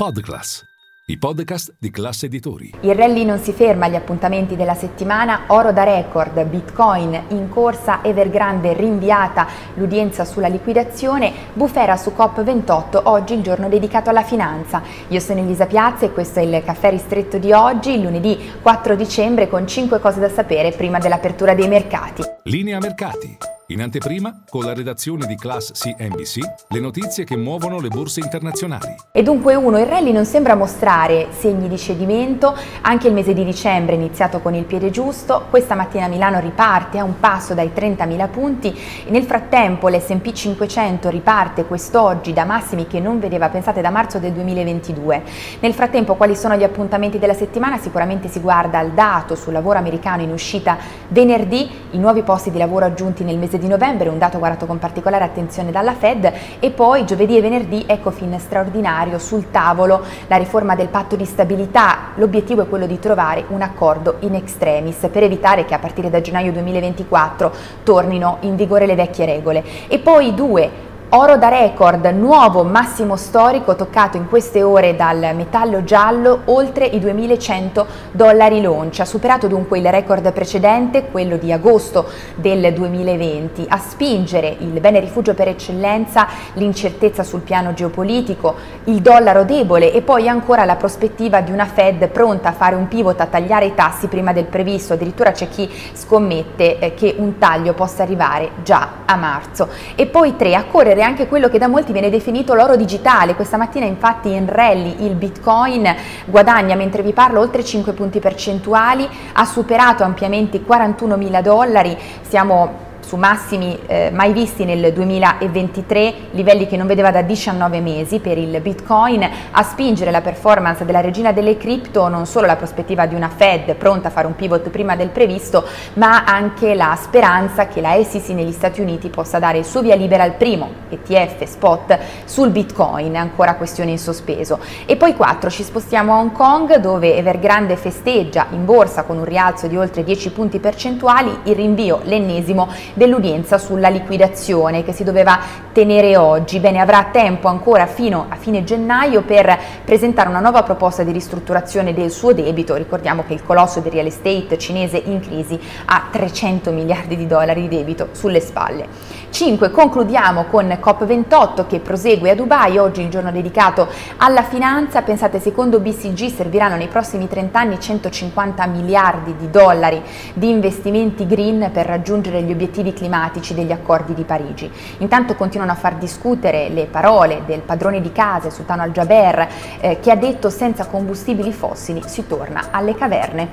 Podclass, i podcast di classe editori. Il rally non si ferma agli appuntamenti della settimana, oro da record, bitcoin in corsa, Evergrande rinviata, l'udienza sulla liquidazione, bufera su COP28, oggi il giorno dedicato alla finanza. Io sono Elisa Piazza e questo è il caffè ristretto di oggi, lunedì 4 dicembre con 5 cose da sapere prima dell'apertura dei mercati. Linea mercati. In anteprima, con la redazione di Class CNBC, le notizie che muovono le borse internazionali. E dunque uno, il rally non sembra mostrare segni di cedimento, anche il mese di dicembre è iniziato con il piede giusto, questa mattina Milano riparte a un passo dai 30.000 punti, e nel frattempo l'S&P 500 riparte quest'oggi da massimi che non vedeva, pensate, da marzo del 2022. Nel frattempo quali sono gli appuntamenti della settimana? Sicuramente si guarda al dato sul lavoro americano in uscita venerdì, i nuovi posti di lavoro aggiunti nel mese di novembre, un dato guardato con particolare attenzione dalla Fed e poi giovedì e venerdì Ecofin straordinario sul tavolo la riforma del patto di stabilità. L'obiettivo è quello di trovare un accordo in extremis per evitare che a partire da gennaio 2024 tornino in vigore le vecchie regole. E poi due Oro da record, nuovo massimo storico toccato in queste ore dal metallo giallo, oltre i 2100 dollari l'oncia, superato dunque il record precedente, quello di agosto del 2020. A spingere il bene rifugio per eccellenza, l'incertezza sul piano geopolitico, il dollaro debole e poi ancora la prospettiva di una Fed pronta a fare un pivot a tagliare i tassi prima del previsto. Addirittura c'è chi scommette eh, che un taglio possa arrivare già a marzo. E poi tre, a correre è anche quello che da molti viene definito l'oro digitale. Questa mattina infatti in rally il Bitcoin guadagna mentre vi parlo oltre 5 punti percentuali, ha superato ampiamente i 41 mila dollari, siamo su massimi eh, mai visti nel 2023, livelli che non vedeva da 19 mesi per il Bitcoin, a spingere la performance della regina delle cripto non solo la prospettiva di una Fed pronta a fare un pivot prima del previsto, ma anche la speranza che la SEC negli Stati Uniti possa dare il suo via libera al primo ETF spot sul Bitcoin, ancora questione in sospeso. E poi 4 ci spostiamo a Hong Kong dove Evergrande festeggia in borsa con un rialzo di oltre 10 punti percentuali il rinvio, l'ennesimo dell'udienza sulla liquidazione che si doveva tenere oggi. Bene, avrà tempo ancora fino a fine gennaio per presentare una nuova proposta di ristrutturazione del suo debito. Ricordiamo che il colosso del real estate cinese in crisi ha 300 miliardi di dollari di debito sulle spalle. 5. Concludiamo con COP28 che prosegue a Dubai, oggi il giorno dedicato alla finanza. Pensate, secondo BCG serviranno nei prossimi 30 anni 150 miliardi di dollari di investimenti green per raggiungere gli obiettivi obiettivi climatici degli accordi di Parigi. Intanto continuano a far discutere le parole del padrone di casa, Sultano Al-Jaber, eh, che ha detto senza combustibili fossili si torna alle caverne.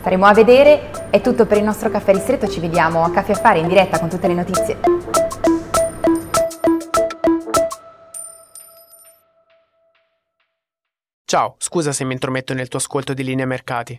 Staremo a vedere, è tutto per il nostro caffè ristretto, ci vediamo a Caffè Affari in diretta con tutte le notizie. Ciao, scusa se mi intrometto nel tuo ascolto di linea mercati.